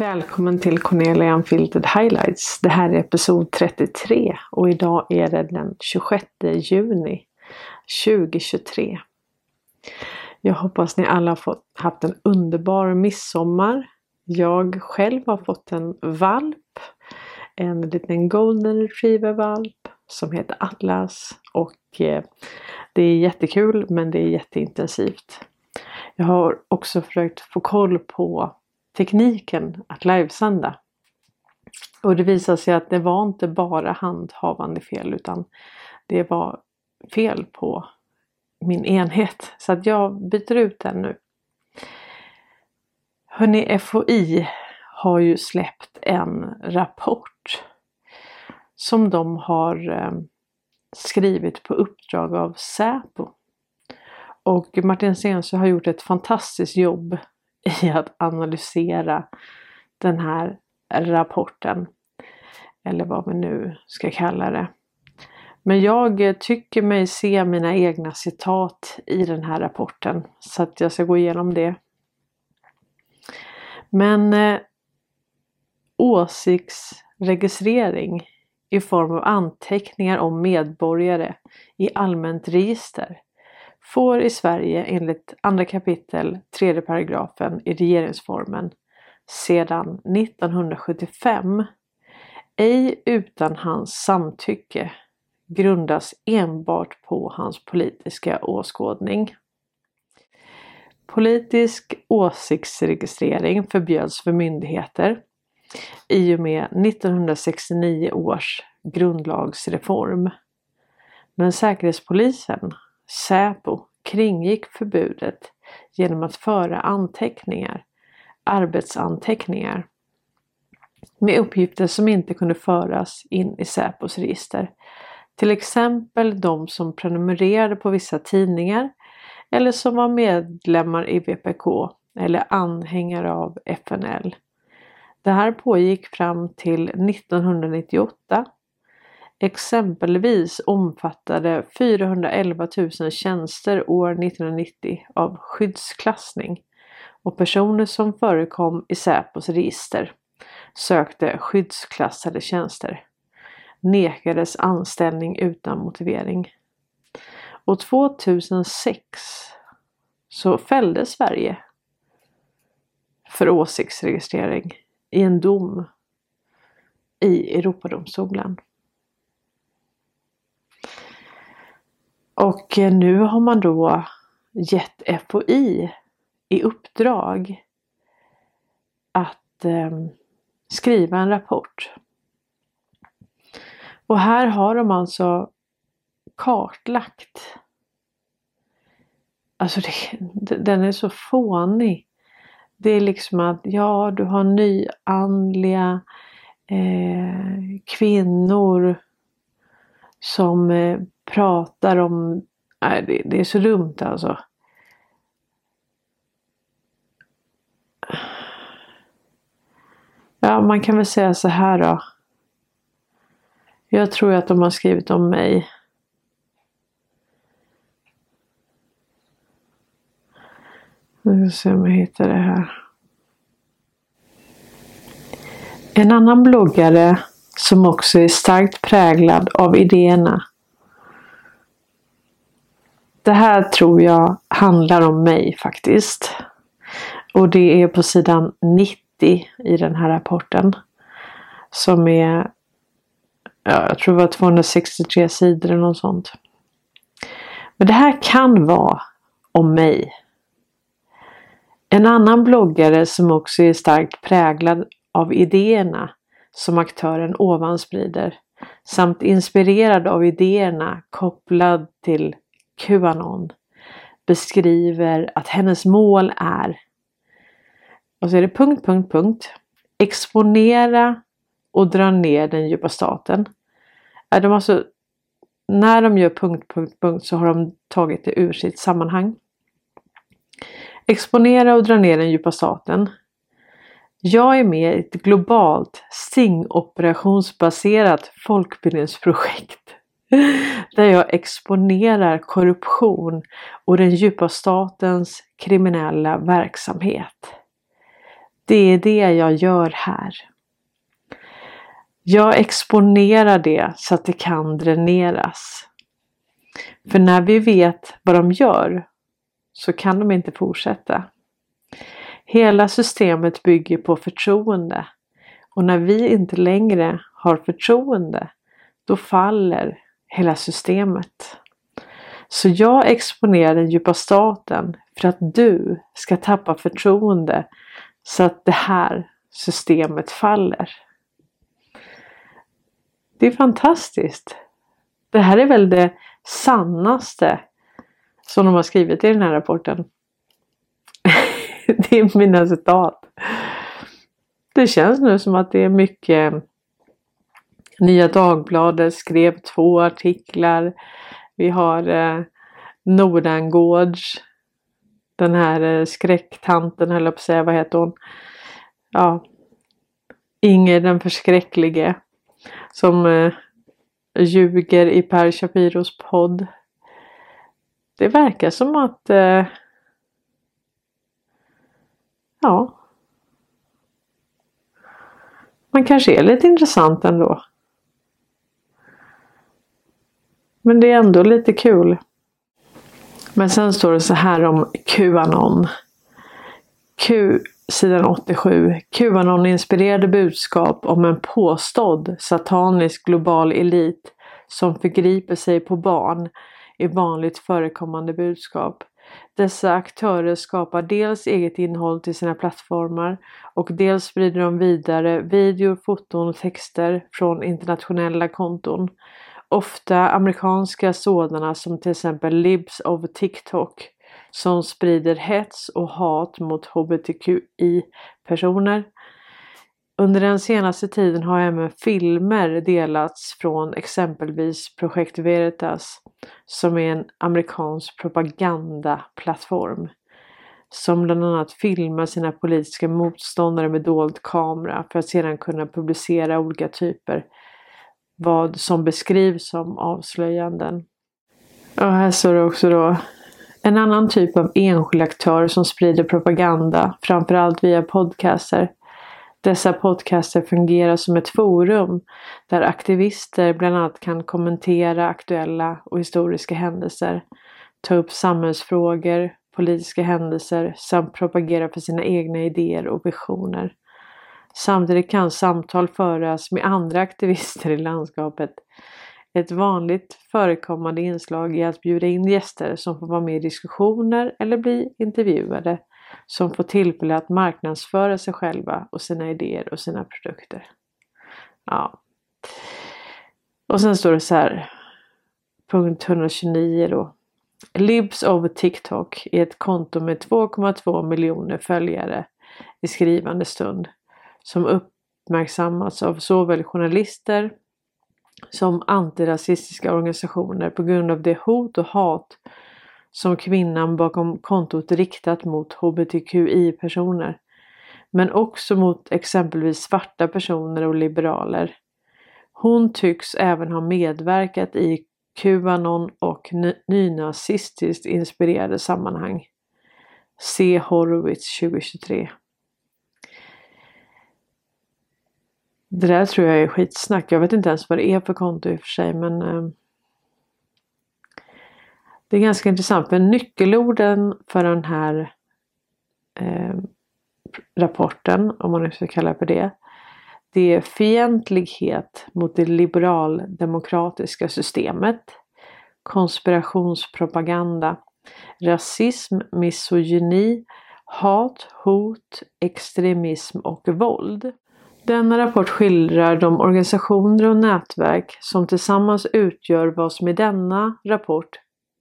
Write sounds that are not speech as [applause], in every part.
Välkommen till Cornelia Unfiltered Highlights. Det här är episod 33 och idag är det den 26 juni 2023. Jag hoppas ni alla har fått, haft en underbar midsommar. Jag själv har fått en valp. En liten golden retriever valp som heter Atlas och eh, det är jättekul men det är jätteintensivt. Jag har också försökt få koll på tekniken att livesända. Och det visade sig att det var inte bara handhavande fel utan det var fel på min enhet. Så att jag byter ut den nu. Hörrni, FOI har ju släppt en rapport som de har eh, skrivit på uppdrag av Säpo. Och Martin Stensö har gjort ett fantastiskt jobb i att analysera den här rapporten. Eller vad vi nu ska kalla det. Men jag tycker mig se mina egna citat i den här rapporten så att jag ska gå igenom det. Men eh, åsiktsregistrering i form av anteckningar om medborgare i allmänt register får i Sverige enligt andra kapitel tredje paragrafen i regeringsformen sedan 1975 ej utan hans samtycke grundas enbart på hans politiska åskådning. Politisk åsiktsregistrering förbjöds för myndigheter i och med 1969 års grundlagsreform. Men Säkerhetspolisen Säpo kringgick förbudet genom att föra anteckningar, arbetsanteckningar, med uppgifter som inte kunde föras in i Säpos register. Till exempel de som prenumererade på vissa tidningar eller som var medlemmar i VPK eller anhängare av FNL. Det här pågick fram till 1998 Exempelvis omfattade 411 000 tjänster år 1990 av skyddsklassning och personer som förekom i Säpos register sökte skyddsklassade tjänster nekades anställning utan motivering. Och 2006 så fällde Sverige för åsiktsregistrering i en dom i Europadomstolen. Och eh, nu har man då gett FOI i uppdrag att eh, skriva en rapport. Och här har de alltså kartlagt. Alltså det, den är så fånig. Det är liksom att ja, du har nyandliga eh, kvinnor som eh, pratar om... Nej, det, det är så dumt alltså. Ja, man kan väl säga så här då. Jag tror att de har skrivit om mig. Nu ska se om jag hittar det här. En annan bloggare som också är starkt präglad av idéerna det här tror jag handlar om mig faktiskt. Och det är på sidan 90 i den här rapporten. Som är, ja, jag tror det var 263 sidor eller något sånt. Men det här kan vara om mig. En annan bloggare som också är starkt präglad av idéerna som aktören ovan sprider samt inspirerad av idéerna kopplad till Qanon beskriver att hennes mål är och så är det punkt, punkt, punkt. Exponera och dra ner den djupa staten. De alltså, när de gör punkt, punkt, punkt så har de tagit det ur sitt sammanhang. Exponera och dra ner den djupa staten. Jag är med i ett globalt SING-operationsbaserat folkbildningsprojekt [laughs] där jag exponerar korruption och den djupa statens kriminella verksamhet. Det är det jag gör här. Jag exponerar det så att det kan dräneras. För när vi vet vad de gör så kan de inte fortsätta. Hela systemet bygger på förtroende och när vi inte längre har förtroende då faller hela systemet. Så jag exponerar den djupa staten för att du ska tappa förtroende så att det här systemet faller. Det är fantastiskt. Det här är väl det sannaste som de har skrivit i den här rapporten. [laughs] det är mina citat. Det känns nu som att det är mycket Nya Dagbladet skrev två artiklar. Vi har eh, Nordangårds den här eh, skräcktanten höll jag på att säga, vad heter hon? Ja, Inger den förskräcklige som eh, ljuger i Per Shapiros podd. Det verkar som att eh, ja man kanske är lite intressant ändå. Men det är ändå lite kul. Men sen står det så här om Qanon. Q, sidan 87. Qanon inspirerade budskap om en påstådd satanisk global elit som förgriper sig på barn är vanligt förekommande budskap. Dessa aktörer skapar dels eget innehåll till sina plattformar och dels sprider de vidare videor, foton och texter från internationella konton. Ofta amerikanska sådana som till exempel Libs of TikTok som sprider hets och hat mot hbtqi-personer. Under den senaste tiden har även filmer delats från exempelvis Projekt Veritas som är en amerikansk propagandaplattform som bland annat filmar sina politiska motståndare med dold kamera för att sedan kunna publicera olika typer vad som beskrivs som avslöjanden. Och här står det också då en annan typ av enskild aktör som sprider propaganda, framförallt via podcaster. Dessa podcaster fungerar som ett forum där aktivister bland annat kan kommentera aktuella och historiska händelser, ta upp samhällsfrågor, politiska händelser samt propagera för sina egna idéer och visioner. Samtidigt kan samtal föras med andra aktivister i landskapet. Ett vanligt förekommande inslag är att bjuda in gäster som får vara med i diskussioner eller bli intervjuade som får tillfälle att marknadsföra sig själva och sina idéer och sina produkter. Ja. Och sen står det så här. Punkt 129 då. Libs of TikTok är ett konto med 2,2 miljoner följare i skrivande stund som uppmärksammats av såväl journalister som antirasistiska organisationer på grund av det hot och hat som kvinnan bakom kontot riktat mot hbtqi-personer. Men också mot exempelvis svarta personer och liberaler. Hon tycks även ha medverkat i Qanon och nynazistiskt inspirerade sammanhang. Se Horowitz 2023. Det där tror jag är skitsnack. Jag vet inte ens vad det är för konto i och för sig men eh, Det är ganska intressant för nyckelorden för den här eh, rapporten, om man nu ska kalla det för det. Det är fientlighet mot det liberaldemokratiska systemet, konspirationspropaganda, rasism, misogyni, hat, hot, extremism och våld. Denna rapport skildrar de organisationer och nätverk som tillsammans utgör vad som i denna rapport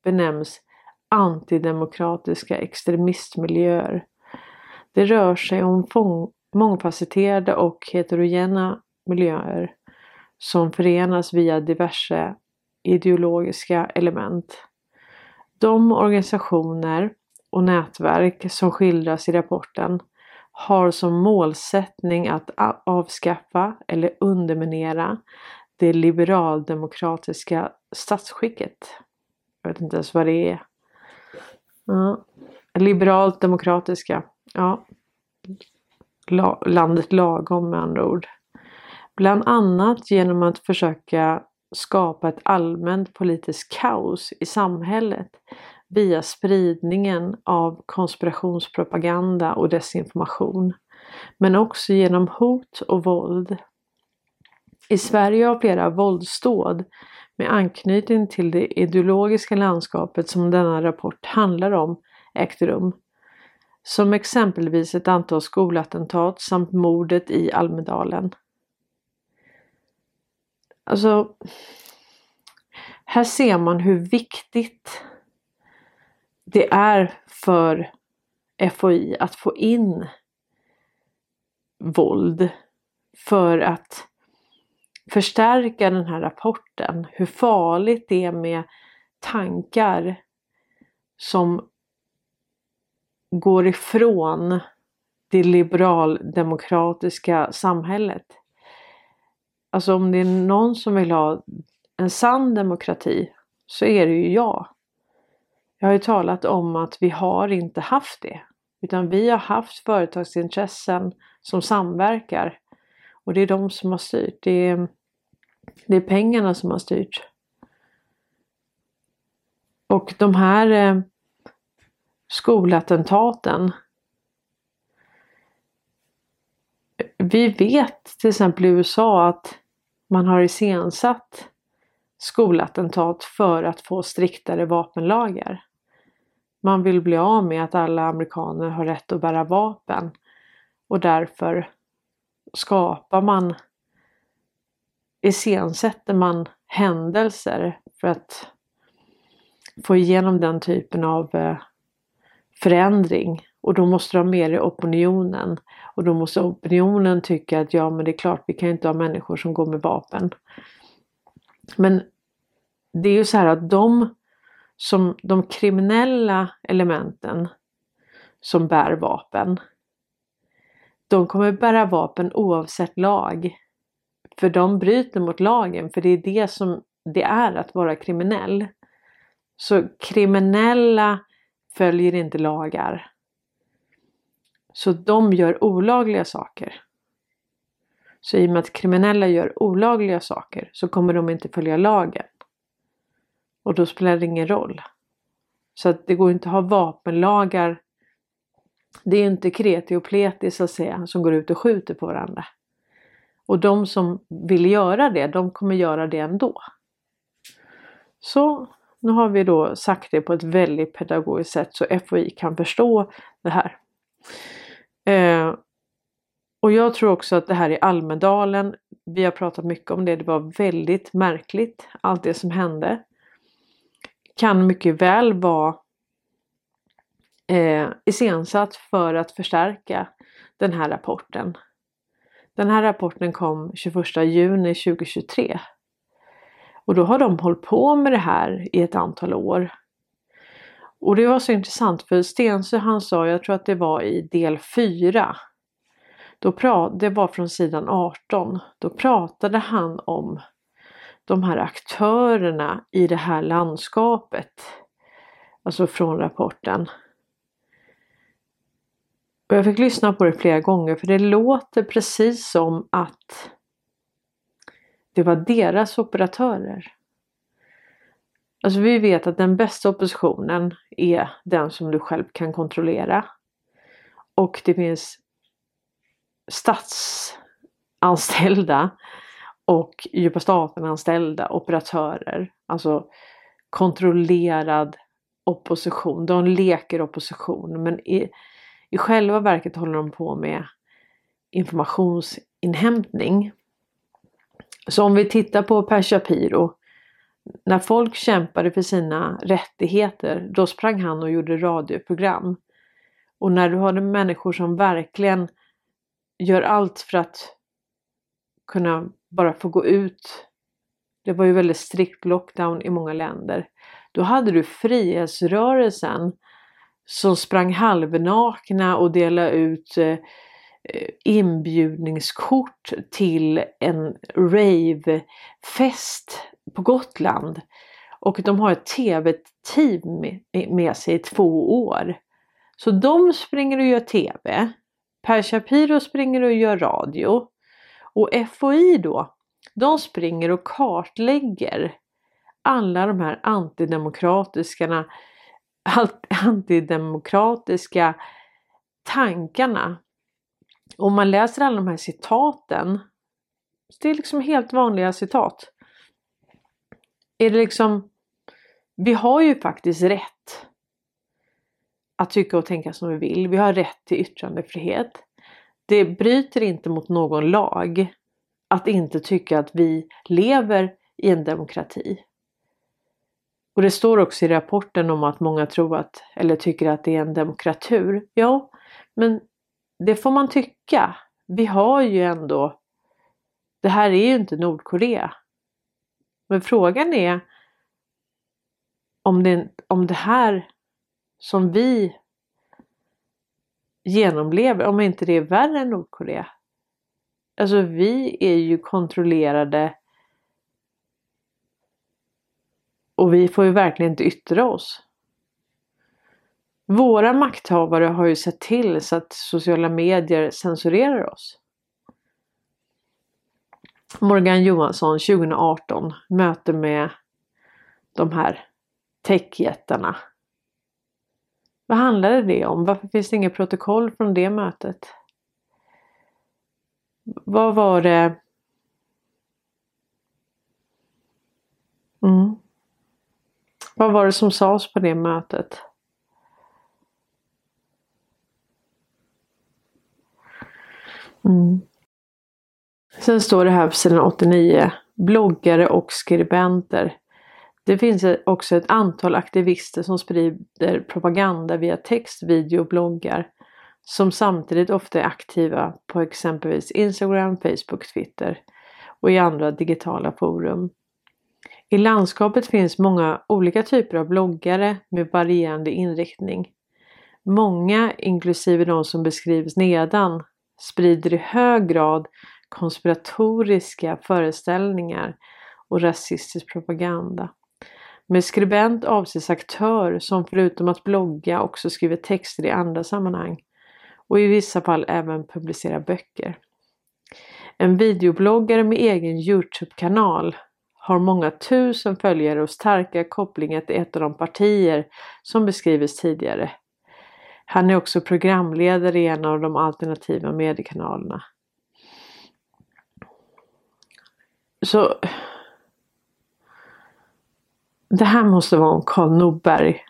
benämns antidemokratiska extremistmiljöer. Det rör sig om mångfacetterade och heterogena miljöer som förenas via diverse ideologiska element. De organisationer och nätverk som skildras i rapporten har som målsättning att avskaffa eller underminera det liberaldemokratiska statsskicket. Jag vet inte ens vad det är. Ja. Liberalt demokratiska. Ja. landet lagom med andra ord. Bland annat genom att försöka skapa ett allmänt politiskt kaos i samhället via spridningen av konspirationspropaganda och desinformation. Men också genom hot och våld. I Sverige har flera våldsdåd med anknytning till det ideologiska landskapet som denna rapport handlar om ägt rum. Som exempelvis ett antal skolattentat samt mordet i Almedalen. Alltså, här ser man hur viktigt det är för FOI att få in våld för att förstärka den här rapporten. Hur farligt det är med tankar som går ifrån det liberaldemokratiska samhället. Alltså om det är någon som vill ha en sann demokrati så är det ju jag. Jag har ju talat om att vi har inte haft det. Utan vi har haft företagsintressen som samverkar. Och det är de som har styrt. Det är, det är pengarna som har styrt. Och de här eh, skolattentaten. Vi vet till exempel i USA att man har iscensatt skolattentat för att få striktare vapenlagar. Man vill bli av med att alla amerikaner har rätt att bära vapen. Och därför skapar man iscensätter man händelser för att få igenom den typen av eh, förändring. Och då måste de ha med i opinionen. Och då måste opinionen tycka att ja men det är klart vi kan inte ha människor som går med vapen. Men det är ju så här att de som de kriminella elementen som bär vapen. De kommer bära vapen oavsett lag. För de bryter mot lagen, för det är det som det är att vara kriminell. Så kriminella följer inte lagar. Så de gör olagliga saker. Så i och med att kriminella gör olagliga saker så kommer de inte följa lagen. Och då spelar det ingen roll. Så att det går inte att ha vapenlagar. Det är inte kreti och pleti så att säga som går ut och skjuter på varandra. Och de som vill göra det, de kommer göra det ändå. Så nu har vi då sagt det på ett väldigt pedagogiskt sätt så FOI kan förstå det här. Eh, och jag tror också att det här i Almedalen, vi har pratat mycket om det, det var väldigt märkligt allt det som hände kan mycket väl vara eh, iscensatt för att förstärka den här rapporten. Den här rapporten kom 21 juni 2023. Och då har de hållit på med det här i ett antal år. Och det var så intressant för Stensö han sa, jag tror att det var i del 4. Då pra- det var från sidan 18. Då pratade han om de här aktörerna i det här landskapet. Alltså från rapporten. Och jag fick lyssna på det flera gånger för det låter precis som att det var deras operatörer. Alltså vi vet att den bästa oppositionen är den som du själv kan kontrollera. Och det finns statsanställda och djupa staten-anställda operatörer. Alltså kontrollerad opposition. De leker opposition men i, i själva verket håller de på med informationsinhämtning. Så om vi tittar på Per Shapiro. När folk kämpade för sina rättigheter då sprang han och gjorde radioprogram. Och när du hade människor som verkligen gör allt för att kunna bara få gå ut. Det var ju väldigt strikt lockdown i många länder. Då hade du frihetsrörelsen som sprang halvnakna och delade ut eh, eh, inbjudningskort till en ravefest på Gotland. Och de har ett tv-team med sig i två år. Så de springer och gör tv Per Shapiro springer och gör radio. Och FOI då, de springer och kartlägger alla de här antidemokratiska, antidemokratiska tankarna. Om man läser alla de här citaten, det är liksom helt vanliga citat. Är det liksom, vi har ju faktiskt rätt att tycka och tänka som vi vill. Vi har rätt till yttrandefrihet. Det bryter inte mot någon lag att inte tycka att vi lever i en demokrati. Och det står också i rapporten om att många tror att, eller tycker att det är en demokratur. Ja, men det får man tycka. Vi har ju ändå, det här är ju inte Nordkorea. Men frågan är om det, om det här som vi genomlever, om inte det är värre än Nordkorea. Alltså vi är ju kontrollerade och vi får ju verkligen inte yttra oss. Våra makthavare har ju sett till så att sociala medier censurerar oss. Morgan Johansson 2018 möte med de här techjättarna. Vad handlade det om? Varför finns det inget protokoll från det mötet? Vad var det? Mm. Vad var det som sades på det mötet? Mm. Sen står det här på sidan 89. Bloggare och skribenter. Det finns också ett antal aktivister som sprider propaganda via text, video och bloggar. Som samtidigt ofta är aktiva på exempelvis Instagram, Facebook, Twitter och i andra digitala forum. I landskapet finns många olika typer av bloggare med varierande inriktning. Många, inklusive de som beskrivs nedan, sprider i hög grad konspiratoriska föreställningar och rasistisk propaganda. Med skribent avses aktör som förutom att blogga också skriver texter i andra sammanhang och i vissa fall även publicerar böcker. En videobloggare med egen Youtube-kanal har många tusen följare och starka kopplingar till ett av de partier som beskrivits tidigare. Han är också programledare i en av de alternativa mediekanalerna. Så det här måste vara om Karl Norberg,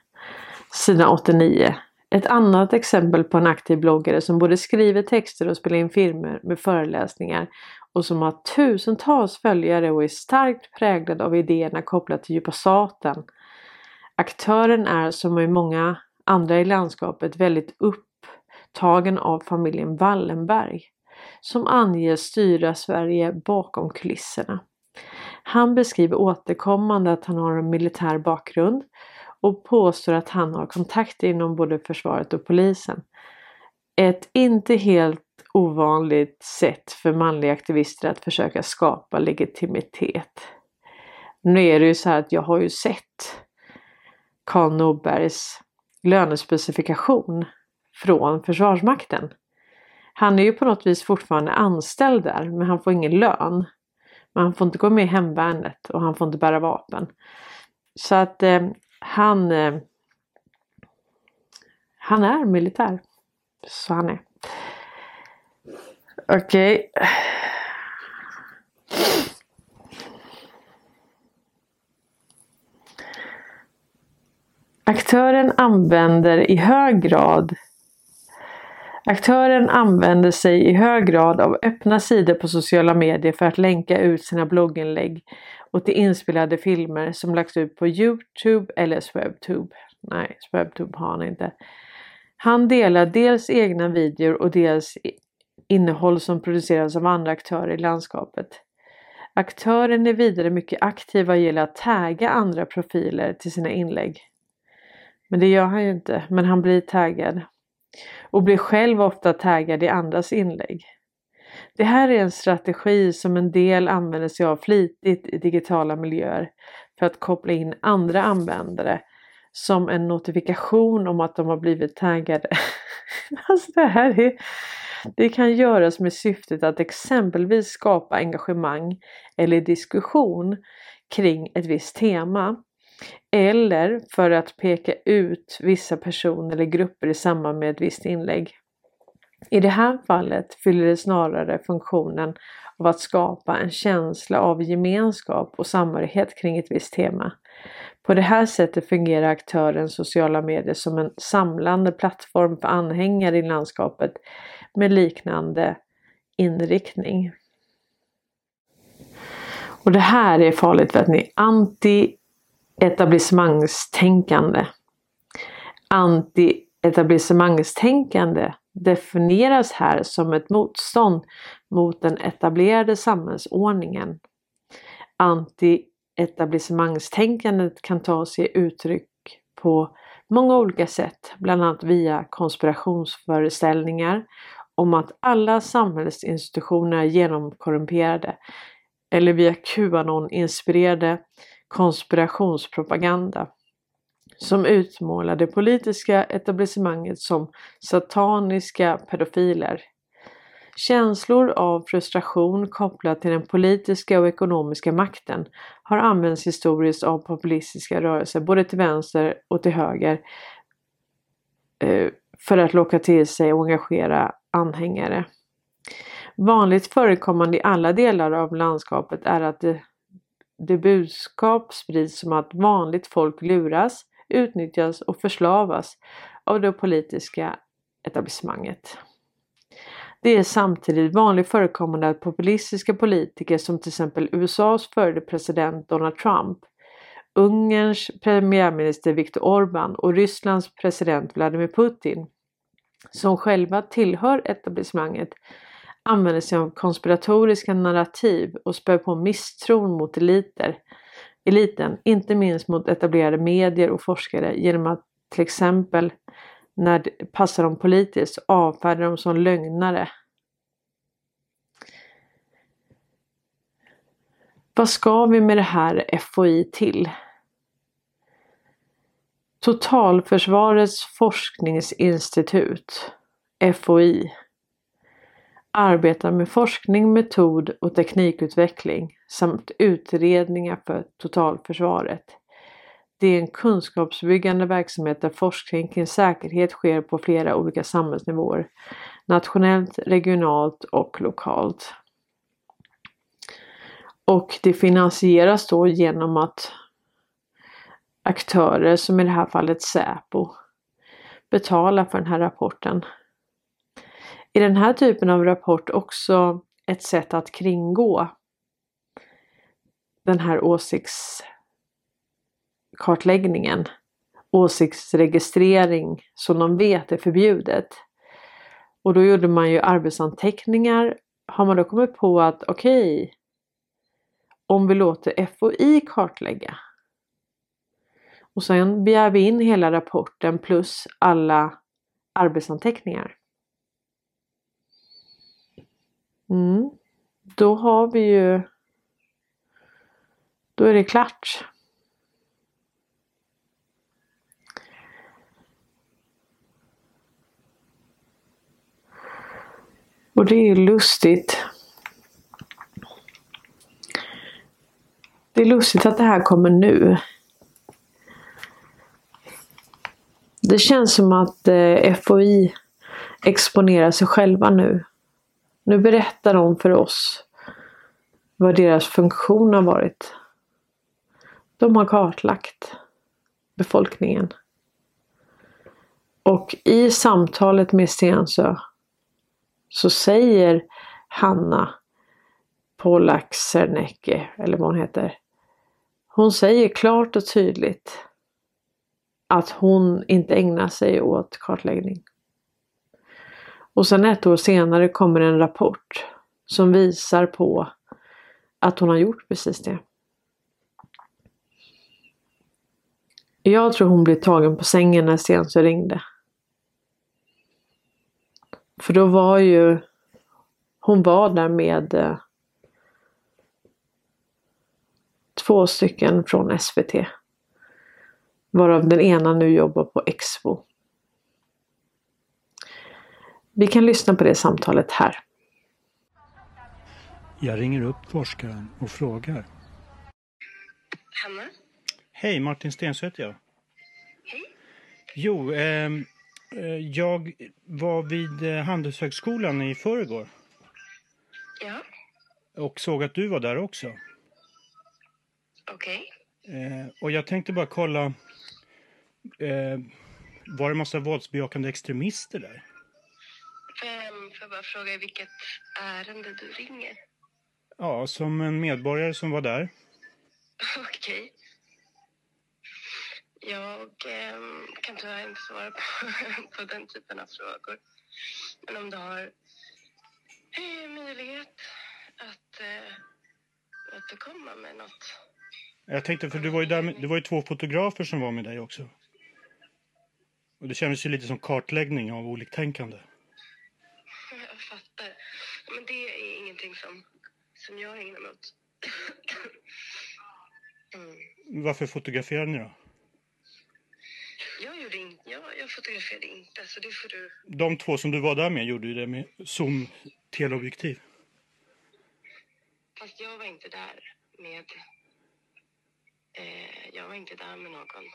sida 89. Ett annat exempel på en aktiv bloggare som både skriver texter och spelar in filmer med föreläsningar och som har tusentals följare och är starkt präglad av idéerna kopplat till djupa staten. Aktören är som i många andra i landskapet väldigt upptagen av familjen Wallenberg som anges styra Sverige bakom kulisserna. Han beskriver återkommande att han har en militär bakgrund och påstår att han har kontakter inom både försvaret och polisen. Ett inte helt ovanligt sätt för manliga aktivister att försöka skapa legitimitet. Nu är det ju så här att jag har ju sett Karl Norbergs lönespecifikation från Försvarsmakten. Han är ju på något vis fortfarande anställd där men han får ingen lön. Men han får inte gå med i hemvärnet och han får inte bära vapen. Så att eh, han eh, Han är militär. Så han är. Okej. Okay. Aktören använder i hög grad Aktören använder sig i hög grad av öppna sidor på sociala medier för att länka ut sina blogginlägg och till inspelade filmer som lagts ut på Youtube eller Swebtube. Nej, Swebtube har han inte. Han delar dels egna videor och dels innehåll som produceras av andra aktörer i landskapet. Aktören är vidare mycket aktiv vad gäller att tagga andra profiler till sina inlägg. Men det gör han ju inte, men han blir taggad. Och blir själv ofta taggad i andras inlägg. Det här är en strategi som en del använder sig av flitigt i digitala miljöer för att koppla in andra användare som en notifikation om att de har blivit taggade. [laughs] alltså det här är... Det kan göras med syftet att exempelvis skapa engagemang eller diskussion kring ett visst tema. Eller för att peka ut vissa personer eller grupper i samband med ett visst inlägg. I det här fallet fyller det snarare funktionen av att skapa en känsla av gemenskap och samhörighet kring ett visst tema. På det här sättet fungerar aktörens sociala medier som en samlande plattform för anhängare i landskapet med liknande inriktning. Och det här är farligt för att ni är anti Etablissemangstänkande. Anti-etablissemangstänkande definieras här som ett motstånd mot den etablerade samhällsordningen. Anti-etablissemangstänkandet kan ta sig uttryck på många olika sätt, bland annat via konspirationsföreställningar om att alla samhällsinstitutioner är genomkorrumperade eller via Qanon-inspirerade konspirationspropaganda som utmålar det politiska etablissemanget som sataniska pedofiler. Känslor av frustration kopplat till den politiska och ekonomiska makten har använts historiskt av populistiska rörelser både till vänster och till höger eh, för att locka till sig och engagera anhängare. Vanligt förekommande i alla delar av landskapet är att det, det budskap sprids som att vanligt folk luras, utnyttjas och förslavas av det politiska etablissemanget. Det är samtidigt vanligt förekommande att populistiska politiker som till exempel USAs före president Donald Trump, Ungerns premiärminister Viktor Orbán och Rysslands president Vladimir Putin, som själva tillhör etablissemanget, använder sig av konspiratoriska narrativ och spär på misstron mot eliter, eliten, inte minst mot etablerade medier och forskare genom att till exempel när det passar dem politiskt avfärdar dem som lögnare. Vad ska vi med det här FOI till? Totalförsvarets forskningsinstitut, FOI, arbetar med forskning, metod och teknikutveckling samt utredningar för totalförsvaret. Det är en kunskapsbyggande verksamhet där forskning kring säkerhet sker på flera olika samhällsnivåer. Nationellt, regionalt och lokalt. Och det finansieras då genom att aktörer som i det här fallet Säpo betalar för den här rapporten. Är den här typen av rapport också ett sätt att kringgå den här åsiktskartläggningen? Åsiktsregistrering som de vet är förbjudet. Och då gjorde man ju arbetsanteckningar. Har man då kommit på att okej, okay, om vi låter FOI kartlägga och sen begär vi in hela rapporten plus alla arbetsanteckningar. Mm. Då har vi ju Då är det klart. Och det är lustigt. Det är lustigt att det här kommer nu. Det känns som att eh, FOI exponerar sig själva nu. Nu berättar de för oss vad deras funktion har varit. De har kartlagt befolkningen. Och i samtalet med Stensö så säger Hanna Pollack Serneke, eller vad hon heter. Hon säger klart och tydligt att hon inte ägnar sig åt kartläggning. Och sen ett år senare kommer en rapport som visar på att hon har gjort precis det. Jag tror hon blev tagen på sängen när Stensö ringde. För då var ju hon var där med eh, två stycken från SVT. Varav den ena nu jobbar på Expo. Vi kan lyssna på det samtalet här. Jag ringer upp forskaren och frågar. Hanna? Hej, Martin Stensö heter jag. Hej. Jo, ehm, eh, jag var vid eh, Handelshögskolan i förrgår Ja, och såg att du var där också. okej. Eh, och jag tänkte bara kolla, eh, var det massa våldsbejakande extremister där? Får jag bara fråga i vilket ärende du ringer? Ja, som en medborgare som var där. [laughs] Okej. Jag ehm, kan tyvärr inte svara på, [laughs] på den typen av frågor. Men om du har eh, möjlighet att eh, återkomma med något. Jag tänkte, för du var ju där med, det var ju två fotografer som var med dig också. Och det kändes ju lite som kartläggning av oliktänkande. Men det är ingenting som, som jag ägnar mig åt. Mm. Varför fotograferade ni då? Jag, gjorde in, jag, jag fotograferade inte, så det får du... De två som du var där med gjorde ju det med zoom teleobjektiv. Fast jag var inte där med... Eh, jag var inte där med någon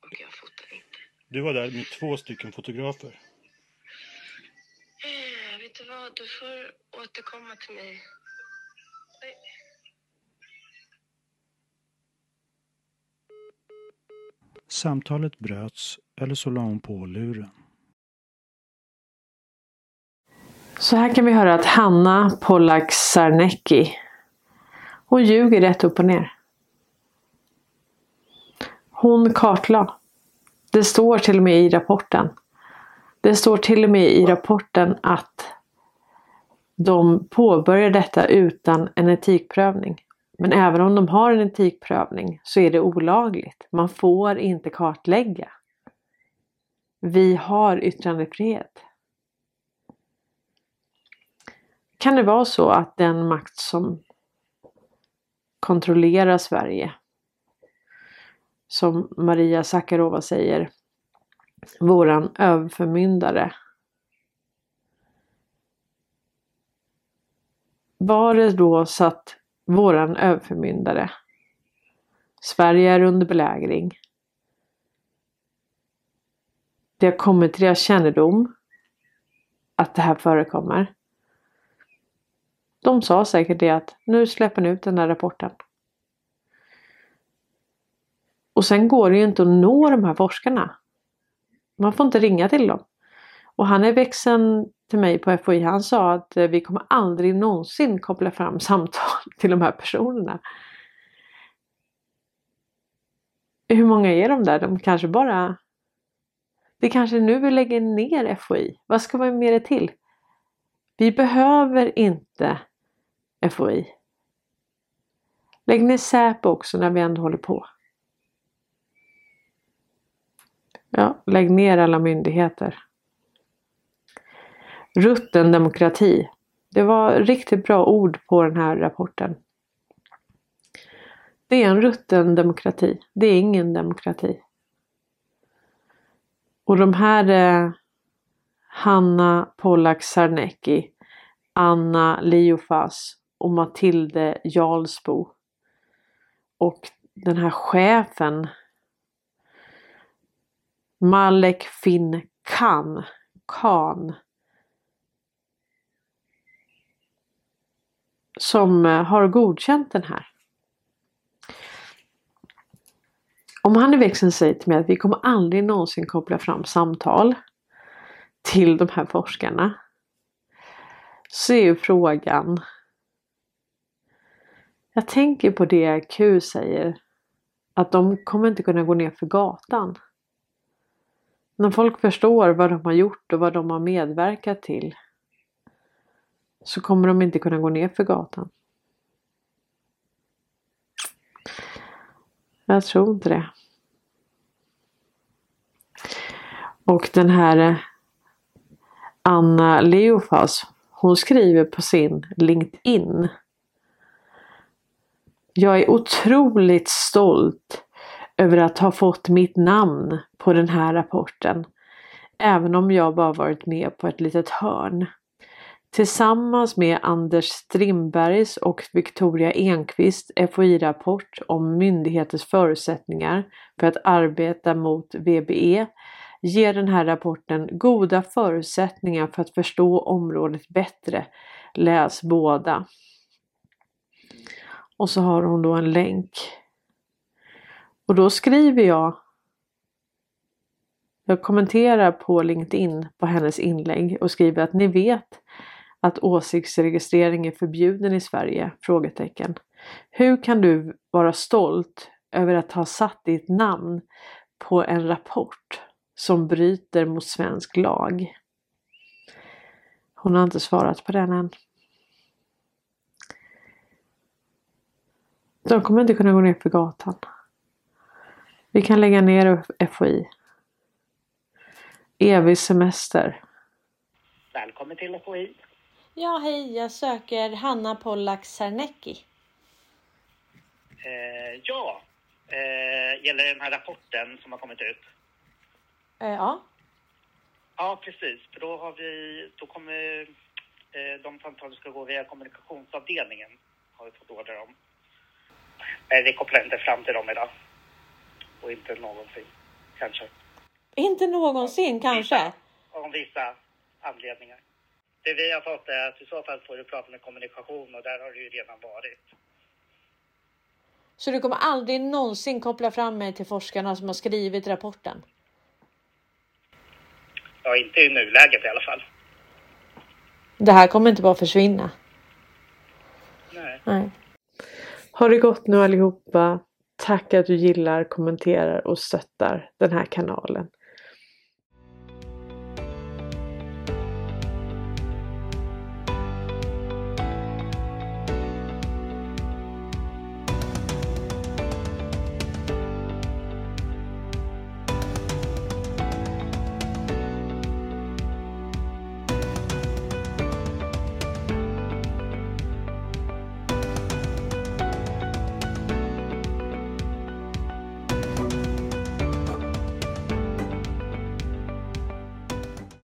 och jag fotade inte. Du var där med två stycken fotografer. Du får återkomma till mig. Nej. Samtalet bröts eller så la hon på luren. Så här kan vi höra att Hanna Pollack Sarnecki hon ljuger rätt upp och ner. Hon kartlade. Det står till och med i rapporten. Det står till och med i rapporten att de påbörjar detta utan en etikprövning. Men även om de har en etikprövning så är det olagligt. Man får inte kartlägga. Vi har yttrandefrihet. Kan det vara så att den makt som kontrollerar Sverige, som Maria Sakarova säger, våran överförmyndare. Var det då så att våran överförmyndare, Sverige är under belägring. Det har kommit till deras kännedom att det här förekommer. De sa säkert det att nu släpper ni ut den där rapporten. Och sen går det ju inte att nå de här forskarna. Man får inte ringa till dem. Och han är växeln till mig på FOI, han sa att eh, vi kommer aldrig någonsin koppla fram [laughs] samtal till de här personerna. Hur många är de där? De kanske bara... Det kanske är nu vi lägger ner FOI. Vad ska vi med det till? Vi behöver inte FOI. Lägg ner Säpo också när vi ändå håller på. Ja, lägg ner alla myndigheter. Rutten demokrati. Det var riktigt bra ord på den här rapporten. Det är en rutten demokrati. Det är ingen demokrati. Och de här eh, Hanna Pollack Sarnecki, Anna Liofas och Matilde Jarlsbo. Och den här chefen Malek Finn Khan, Khan som eh, har godkänt den här. Om han i växeln säger till mig att vi kommer aldrig någonsin koppla fram samtal till de här forskarna. Så är ju frågan. Jag tänker på det Q säger. Att de kommer inte kunna gå ner för gatan. När folk förstår vad de har gjort och vad de har medverkat till så kommer de inte kunna gå ner för gatan. Jag tror inte det. Och den här eh, Anna Leofas, hon skriver på sin LinkedIn. Jag är otroligt stolt över att ha fått mitt namn på den här rapporten. Även om jag bara varit med på ett litet hörn. Tillsammans med Anders Strindbergs och Victoria Enqvist FOI-rapport om myndigheters förutsättningar för att arbeta mot VBE ger den här rapporten goda förutsättningar för att förstå området bättre. Läs båda. Och så har hon då en länk. Och då skriver jag jag kommenterar på LinkedIn på hennes inlägg och skriver att ni vet att åsiktsregistrering är förbjuden i Sverige? Frågetecken. Hur kan du vara stolt över att ha satt ditt namn på en rapport som bryter mot svensk lag? Hon har inte svarat på den än. De kommer inte kunna gå ner för gatan. Vi kan lägga ner FOI. Evig semester. Välkommen till FOI. Ja, hej, jag söker Hanna Pollack Sernecki. Eh, ja, eh, gäller den här rapporten som har kommit ut? Eh, ja. Ja, precis. För då har vi, då kommer eh, de samtal ska gå via kommunikationsavdelningen har vi fått order om. Nej, vi kopplar inte fram till dem idag. Och inte någonsin, kanske. Inte någonsin kanske? Av vissa anledningar. Det vi har fått är att i så fall får du prata med kommunikation och där har du ju redan varit. Så du kommer aldrig någonsin koppla fram mig till forskarna som har skrivit rapporten? Ja, inte i nuläget i alla fall. Det här kommer inte bara försvinna. Nej. Nej. Har det gått nu allihopa? Tack att du gillar, kommenterar och stöttar den här kanalen.